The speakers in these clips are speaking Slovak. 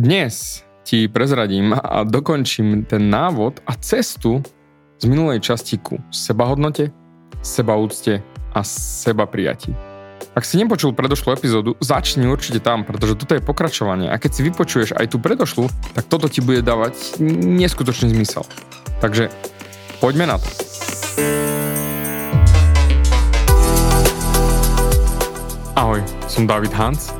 Dnes ti prezradím a dokončím ten návod a cestu z minulej časti ku sebahodnote, sebaúcte a seba prijatí. Ak si nepočul predošlú epizódu, začni určite tam, pretože toto je pokračovanie a keď si vypočuješ aj tú predošlú, tak toto ti bude dávať neskutočný zmysel. Takže poďme na to. Ahoj, som David Hans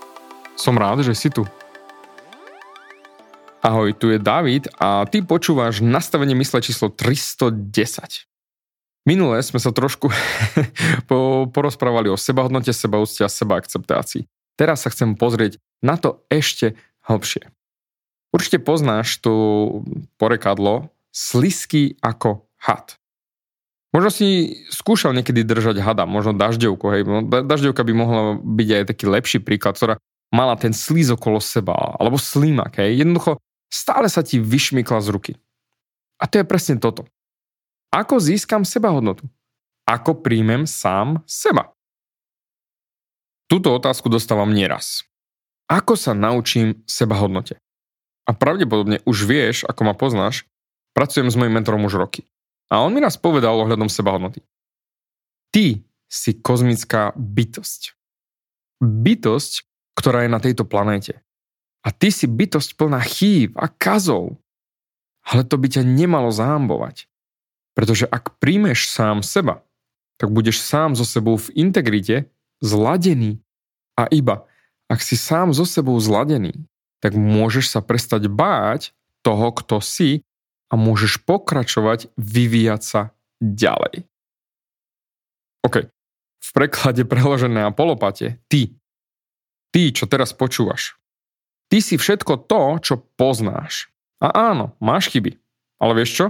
Som rád, že si tu. Ahoj, tu je David a ty počúvaš nastavenie mysle číslo 310. Minule sme sa trošku porozprávali o sebahodnote, sebaúcte a sebaakceptácii. Teraz sa chcem pozrieť na to ešte hlbšie. Určite poznáš to porekadlo slisky ako had. Možno si skúšal niekedy držať hada, možno dažďovku, hej. No, dažďovka by mohla byť aj taký lepší príklad, ktorá mala ten slíz okolo seba, alebo slímak, hej, jednoducho stále sa ti vyšmykla z ruky. A to je presne toto. Ako získam sebahodnotu? Ako príjmem sám seba? Túto otázku dostávam nieraz. Ako sa naučím sebahodnote? A pravdepodobne už vieš, ako ma poznáš, pracujem s mojim mentorom už roky. A on mi raz povedal ohľadom sebahodnoty. Ty si kozmická bytosť. Bytosť, ktorá je na tejto planéte. A ty si bytosť plná chýb a kazov. Ale to by ťa nemalo zahambovať. Pretože ak príjmeš sám seba, tak budeš sám so sebou v integrite zladený. A iba ak si sám so sebou zladený, tak môžeš sa prestať báť toho, kto si a môžeš pokračovať vyvíjať sa ďalej. OK. V preklade preložené na polopate, ty Ty, čo teraz počúvaš. Ty si všetko to, čo poznáš. A áno, máš chyby. Ale vieš čo?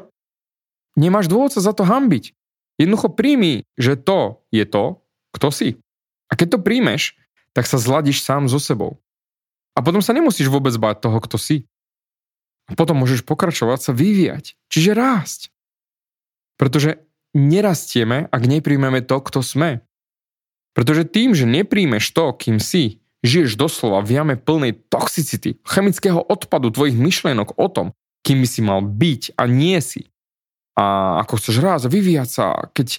Nemáš dôvod sa za to hambiť. Jednoducho príjmi, že to je to, kto si. A keď to príjmeš, tak sa zladíš sám so sebou. A potom sa nemusíš vôbec báť toho, kto si. A potom môžeš pokračovať sa vyvíjať. Čiže rásť. Pretože nerastieme, ak nepríjmeme to, kto sme. Pretože tým, že nepríjmeš to, kým si, Žiješ doslova v jame plnej toxicity, chemického odpadu tvojich myšlienok o tom, kým by si mal byť a nie si. A ako chceš raz vyvíjať sa, keď,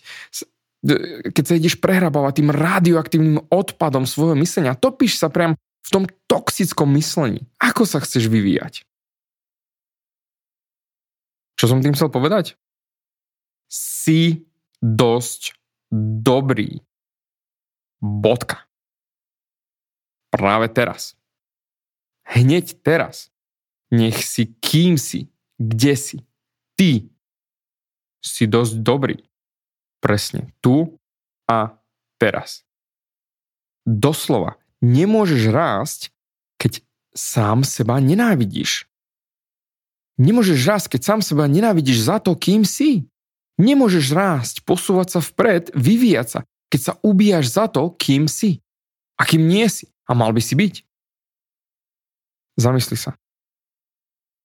keď sa ideš prehrabávať tým radioaktívnym odpadom svojho myslenia, topíš sa priam v tom toxickom myslení. Ako sa chceš vyvíjať? Čo som tým chcel povedať? Si dosť dobrý. Bodka. Práve teraz. Hneď teraz. Nech si kým si, kde si. Ty si dosť dobrý. Presne tu a teraz. Doslova, nemôžeš rásť, keď sám seba nenávidíš. Nemôžeš rásť, keď sám seba nenávidíš za to, kým si. Nemôžeš rásť, posúvať sa vpred, vyvíjať sa, keď sa ubíjaš za to, kým si. A kým nie si. A mal by si byť. Zamysli sa.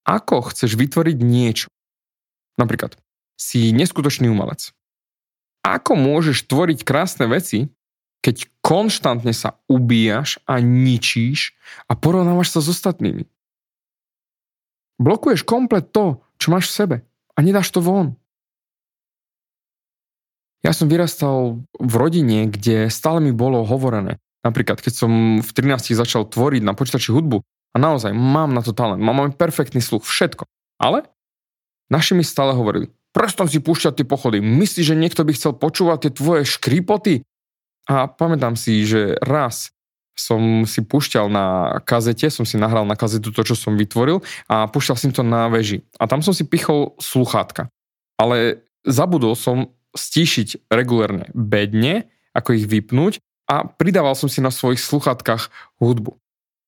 Ako chceš vytvoriť niečo? Napríklad, si neskutočný umelec. Ako môžeš tvoriť krásne veci, keď konštantne sa ubíjaš a ničíš a porovnávaš sa s ostatnými? Blokuješ komplet to, čo máš v sebe a nedáš to von. Ja som vyrastal v rodine, kde stále mi bolo hovorené, Napríklad, keď som v 13 začal tvoriť na počítači hudbu a naozaj mám na to talent, mám, perfektný sluch, všetko. Ale naši mi stále hovorili, prestan si púšťať tie pochody. Myslíš, že niekto by chcel počúvať tie tvoje škripoty? A pamätám si, že raz som si púšťal na kazete, som si nahral na kazetu to, čo som vytvoril a púšťal som to na veži. A tam som si pichol sluchátka. Ale zabudol som stíšiť regulérne bedne, ako ich vypnúť a pridával som si na svojich sluchátkach hudbu.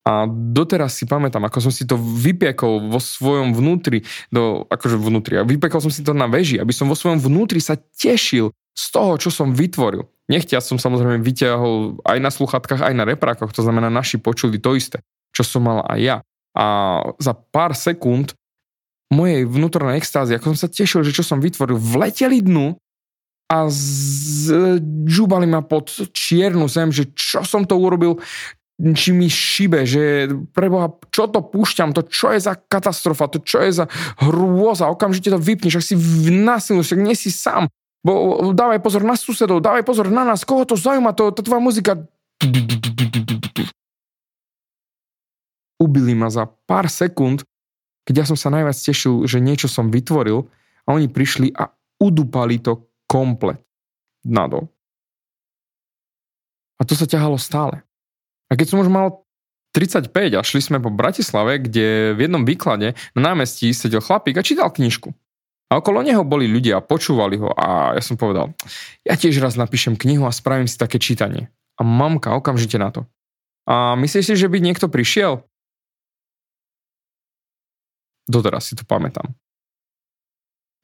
A doteraz si pamätám, ako som si to vypiekol vo svojom vnútri, do, akože vnútri, a vypiekol som si to na veži, aby som vo svojom vnútri sa tešil z toho, čo som vytvoril. Nechtia som samozrejme vyťahol aj na sluchatkách, aj na reprákoch, to znamená, naši počuli to isté, čo som mal aj ja. A za pár sekúnd mojej vnútornej extázy, ako som sa tešil, že čo som vytvoril, vleteli dnu a zžúbali ma pod čiernu zem, že čo som to urobil, či mi šibe, že preboha, čo to púšťam, to čo je za katastrofa, to čo je za hrôza, okamžite to vypneš, ak si v násilu, však nie si sám, bo dávaj pozor na susedov, dávaj pozor na nás, koho to zaujíma, to, to tvoja muzika. Ubili ma za pár sekúnd, keď ja som sa najviac tešil, že niečo som vytvoril a oni prišli a udupali to komplet nadol. A to sa ťahalo stále. A keď som už mal 35 a šli sme po Bratislave, kde v jednom výklade na námestí sedel chlapík a čítal knižku. A okolo neho boli ľudia a počúvali ho a ja som povedal, ja tiež raz napíšem knihu a spravím si také čítanie. A mamka okamžite na to. A myslíš si, že by niekto prišiel? Doteraz si to pamätám.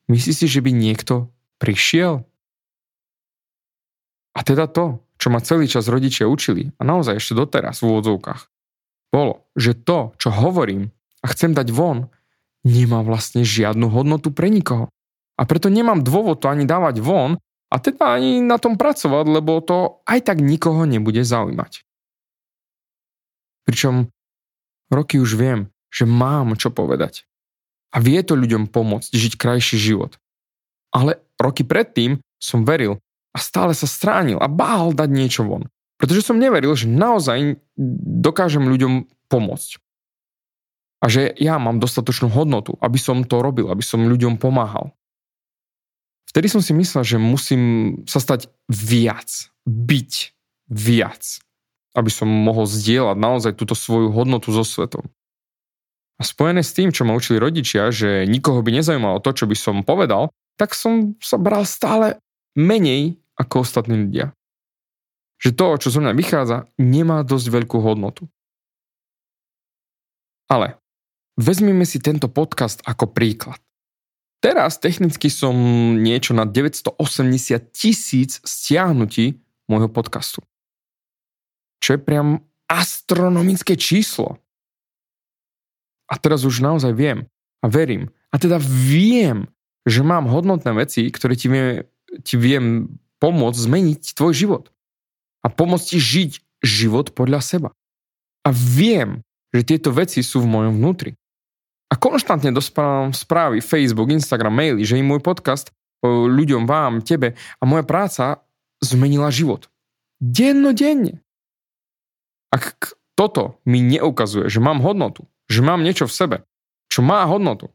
Myslíš si, že by niekto prišiel? A teda to, čo ma celý čas rodičia učili, a naozaj ešte doteraz v úvodzovkách, bolo, že to, čo hovorím a chcem dať von, nemá vlastne žiadnu hodnotu pre nikoho. A preto nemám dôvod to ani dávať von a teda ani na tom pracovať, lebo to aj tak nikoho nebude zaujímať. Pričom roky už viem, že mám čo povedať. A vie to ľuďom pomôcť žiť krajší život. Ale roky predtým som veril, a stále sa stránil a bál dať niečo von. Pretože som neveril, že naozaj dokážem ľuďom pomôcť. A že ja mám dostatočnú hodnotu, aby som to robil, aby som ľuďom pomáhal. Vtedy som si myslel, že musím sa stať viac, byť viac, aby som mohol zdieľať naozaj túto svoju hodnotu so svetom. A spojené s tým, čo ma učili rodičia, že nikoho by nezaujímalo to, čo by som povedal, tak som sa bral stále menej ako ostatní ľudia. Že to, čo zo mňa vychádza, nemá dosť veľkú hodnotu. Ale vezmeme si tento podcast ako príklad. Teraz technicky som niečo na 980 tisíc stiahnutí môjho podcastu. Čo je priam astronomické číslo. A teraz už naozaj viem a verím. A teda viem, že mám hodnotné veci, ktoré ti, vie, ti viem pomôcť zmeniť tvoj život. A pomôcť ti žiť život podľa seba. A viem, že tieto veci sú v mojom vnútri. A konštantne dospávam správy, Facebook, Instagram, maily, že im môj podcast ľuďom, vám, tebe a moja práca zmenila život. Dennodenne. Ak toto mi neukazuje, že mám hodnotu, že mám niečo v sebe, čo má hodnotu,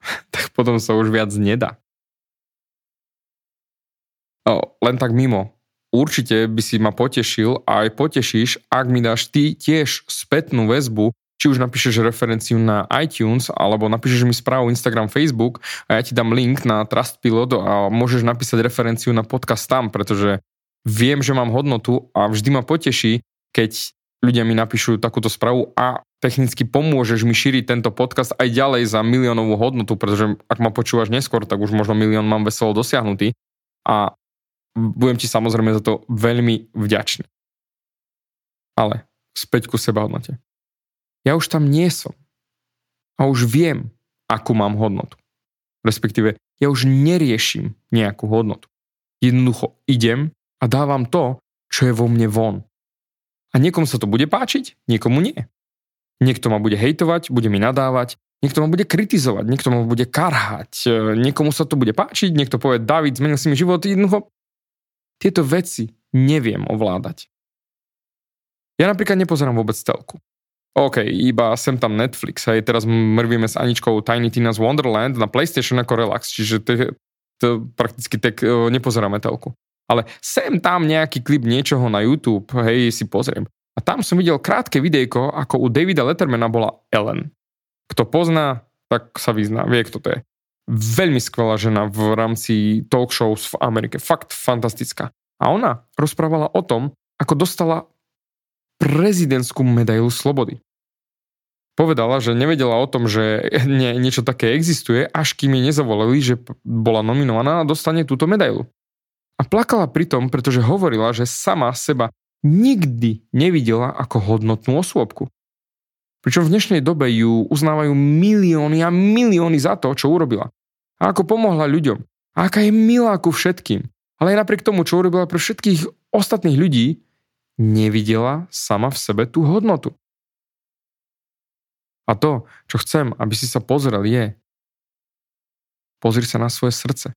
tak potom sa už viac nedá. No, len tak mimo. Určite by si ma potešil a aj potešíš, ak mi dáš ty tiež spätnú väzbu, či už napíšeš referenciu na iTunes, alebo napíšeš mi správu Instagram, Facebook a ja ti dám link na Trustpilot a môžeš napísať referenciu na podcast tam, pretože viem, že mám hodnotu a vždy ma poteší, keď ľudia mi napíšu takúto správu a technicky pomôžeš mi šíriť tento podcast aj ďalej za miliónovú hodnotu, pretože ak ma počúvaš neskôr, tak už možno milión mám veselo dosiahnutý. A budem ti samozrejme za to veľmi vďačný. Ale späť ku seba hodnote. Ja už tam nie som. A už viem, akú mám hodnotu. Respektíve, ja už neriešim nejakú hodnotu. Jednoducho idem a dávam to, čo je vo mne von. A niekomu sa to bude páčiť, niekomu nie. Niekto ma bude hejtovať, bude mi nadávať, niekto ma bude kritizovať, niekto ma bude karhať, niekomu sa to bude páčiť, niekto povie, David, zmenil si mi život, jednoducho tieto veci neviem ovládať. Ja napríklad nepozerám vôbec telku. OK, iba sem tam Netflix, hej, teraz mrvíme s Aničkou Tiny Tina's Wonderland na PlayStation ako relax, čiže to, to prakticky tak uh, nepozeráme telku. Ale sem tam nejaký klip niečoho na YouTube, hej, si pozriem. A tam som videl krátke videjko, ako u Davida Lettermana bola Ellen. Kto pozná, tak sa vyzná, vie, kto to je. Veľmi skvelá žena v rámci talk shows v Amerike. Fakt fantastická. A ona rozprávala o tom, ako dostala prezidentskú medailu slobody povedala, že nevedela o tom, že nie, niečo také existuje, až kým jej nezavolali, že bola nominovaná a dostane túto medailu. A plakala pritom, pretože hovorila, že sama seba nikdy nevidela ako hodnotnú osôbku. Pričom v dnešnej dobe ju uznávajú milióny a milióny za to, čo urobila. A ako pomohla ľuďom. A aká je milá ku všetkým. Ale aj napriek tomu, čo urobila pre všetkých ostatných ľudí, nevidela sama v sebe tú hodnotu. A to, čo chcem, aby si sa pozrel, je pozri sa na svoje srdce.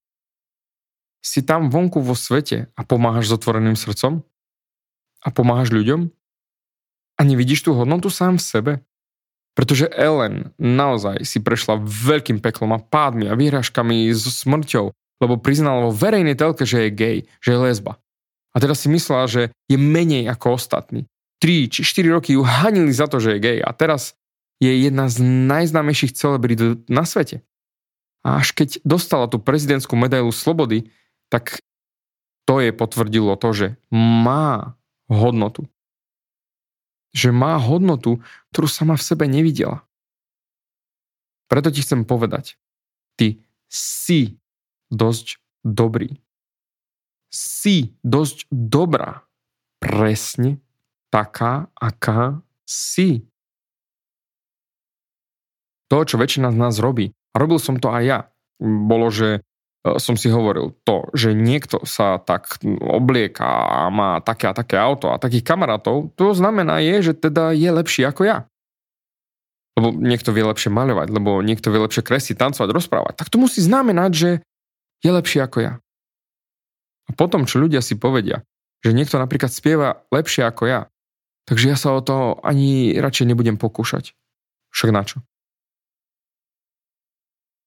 Si tam vonku vo svete a pomáhaš s otvoreným srdcom? A pomáhaš ľuďom? A nevidíš tú hodnotu sám v sebe? Pretože Ellen naozaj si prešla veľkým peklom a pádmi a výhražkami so smrťou, lebo priznala vo verejnej telke, že je gay, že je lesba. A teda si myslela, že je menej ako ostatní. 3 či 4 roky ju hanili za to, že je gay a teraz je jedna z najznámejších celebrít na svete. A až keď dostala tú prezidentskú medailu slobody, tak to jej potvrdilo to, že má hodnotu. Že má hodnotu, ktorú sama v sebe nevidela. Preto ti chcem povedať, ty si dosť dobrý. Si dosť dobrá. Presne taká, aká si to, čo väčšina z nás robí. A robil som to aj ja. Bolo, že som si hovoril to, že niekto sa tak oblieka a má také a také auto a takých kamarátov, to znamená je, že teda je lepší ako ja. Lebo niekto vie lepšie maľovať, lebo niekto vie lepšie kresliť, tancovať, rozprávať. Tak to musí znamenať, že je lepší ako ja. A potom, čo ľudia si povedia, že niekto napríklad spieva lepšie ako ja, takže ja sa o to ani radšej nebudem pokúšať. Však na čo?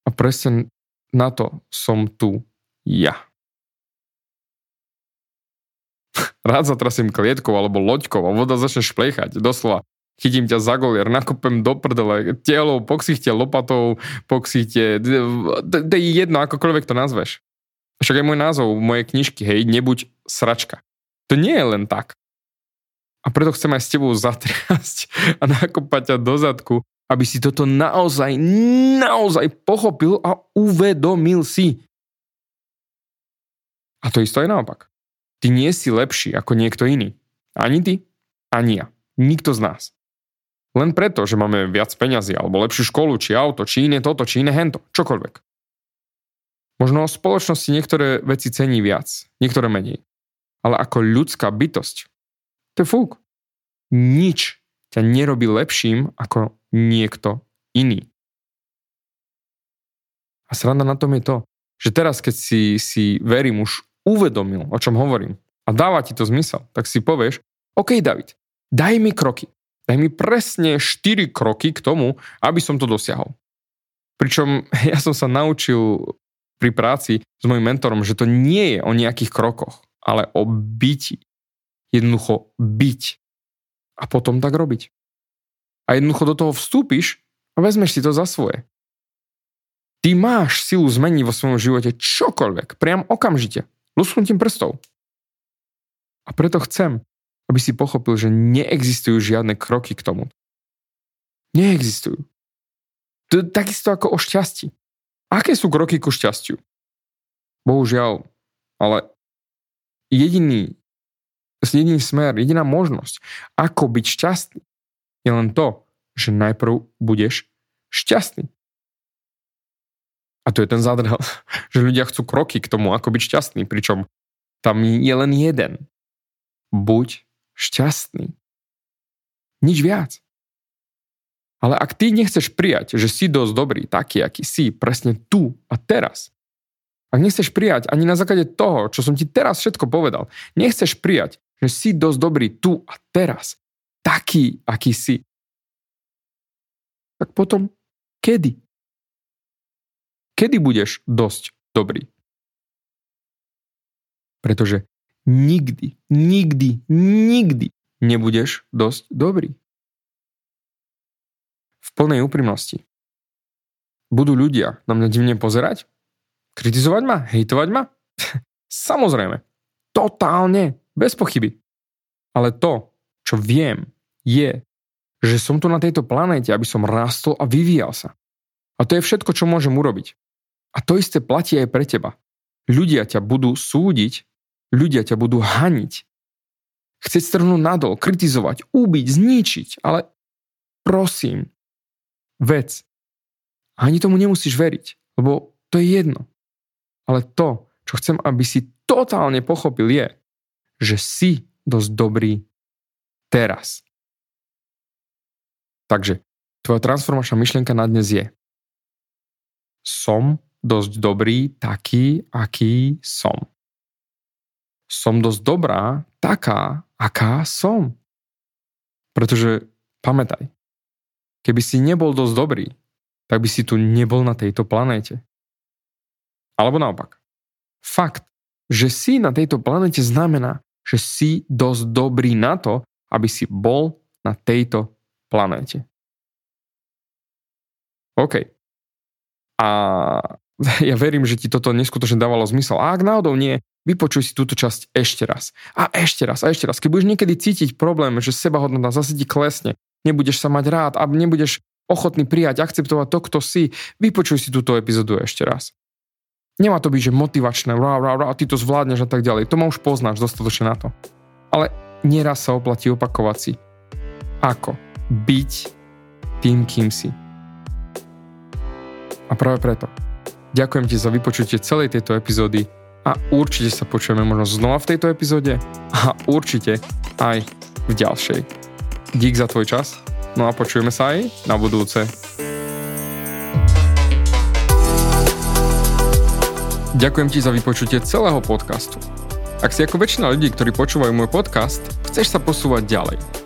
A presne na to som tu ja. Rád zatrasím klietkou alebo loďkou a voda začne šplechať. Doslova, chytím ťa za golier, nakopem do prdele, telo, poksichte lopatou, poksichte, to je jedno, akokoľvek to nazveš. Však aj môj názov mojej knižky, hej, nebuď sračka. To nie je len tak. A preto chcem aj s tebou zatriasť a nakopať ťa do zadku aby si toto naozaj, naozaj pochopil a uvedomil si. A to isto je naopak. Ty nie si lepší ako niekto iný. Ani ty, ani ja. Nikto z nás. Len preto, že máme viac peňazí, alebo lepšiu školu, či auto, či iné toto, či iné hento, čokoľvek. Možno o spoločnosti niektoré veci cení viac, niektoré menej. Ale ako ľudská bytosť, to je fúk. Nič ťa nerobí lepším ako niekto iný. A sranda na tom je to, že teraz, keď si, si verím, už uvedomil, o čom hovorím a dáva ti to zmysel, tak si povieš, OK, David, daj mi kroky. Daj mi presne 4 kroky k tomu, aby som to dosiahol. Pričom ja som sa naučil pri práci s mojim mentorom, že to nie je o nejakých krokoch, ale o byti. Jednoducho byť. A potom tak robiť a jednoducho do toho vstúpiš a vezmeš si to za svoje. Ty máš silu zmeniť vo svojom živote čokoľvek, priam okamžite, lusknutím prstov. A preto chcem, aby si pochopil, že neexistujú žiadne kroky k tomu. Neexistujú. To je takisto ako o šťastí. Aké sú kroky ku šťastiu? Bohužiaľ, ale jediný, jediný smer, jediná možnosť, ako byť šťastný, je len to, že najprv budeš šťastný. A to je ten zádrhel, že ľudia chcú kroky k tomu, ako byť šťastný, pričom tam je len jeden. Buď šťastný. Nič viac. Ale ak ty nechceš prijať, že si dosť dobrý, taký, aký si, presne tu a teraz, ak nechceš prijať ani na základe toho, čo som ti teraz všetko povedal, nechceš prijať, že si dosť dobrý tu a teraz, taký, aký si, tak potom kedy? Kedy budeš dosť dobrý? Pretože nikdy, nikdy, nikdy nebudeš dosť dobrý. V plnej úprimnosti. Budú ľudia na mňa divne pozerať? Kritizovať ma? Hejtovať ma? Samozrejme. Totálne. Bez pochyby. Ale to, čo viem, je, že som tu na tejto planéte, aby som rástol a vyvíjal sa. A to je všetko, čo môžem urobiť. A to isté platí aj pre teba. Ľudia ťa budú súdiť, ľudia ťa budú haniť, chcieť strhnúť nadol, kritizovať, ubiť, zničiť, ale prosím, vec. Ani tomu nemusíš veriť, lebo to je jedno. Ale to, čo chcem, aby si totálne pochopil je, že si dosť dobrý teraz. Takže tvoja transformačná myšlienka na dnes je som dosť dobrý taký, aký som. Som dosť dobrá taká, aká som. Pretože pamätaj, keby si nebol dosť dobrý, tak by si tu nebol na tejto planéte. Alebo naopak. Fakt, že si na tejto planete znamená, že si dosť dobrý na to, aby si bol na tejto planéte. OK. A ja verím, že ti toto neskutočne dávalo zmysel. A ak náhodou nie, vypočuj si túto časť ešte raz. A ešte raz, a ešte raz. Keď budeš niekedy cítiť problém, že sebahodnota zase ti klesne, nebudeš sa mať rád a nebudeš ochotný prijať, akceptovať to, kto si, vypočuj si túto epizódu ešte raz. Nemá to byť, že motivačné, rá, rá, rá, ty to zvládneš a tak ďalej. To ma už poznáš dostatočne na to. Ale nieraz sa oplatí opakovať si. Ako byť tým, kým si. A práve preto ďakujem ti za vypočutie celej tejto epizódy a určite sa počujeme možno znova v tejto epizóde a určite aj v ďalšej. Dík za tvoj čas, no a počujeme sa aj na budúce. Ďakujem ti za vypočutie celého podcastu. Ak si ako väčšina ľudí, ktorí počúvajú môj podcast, chceš sa posúvať ďalej.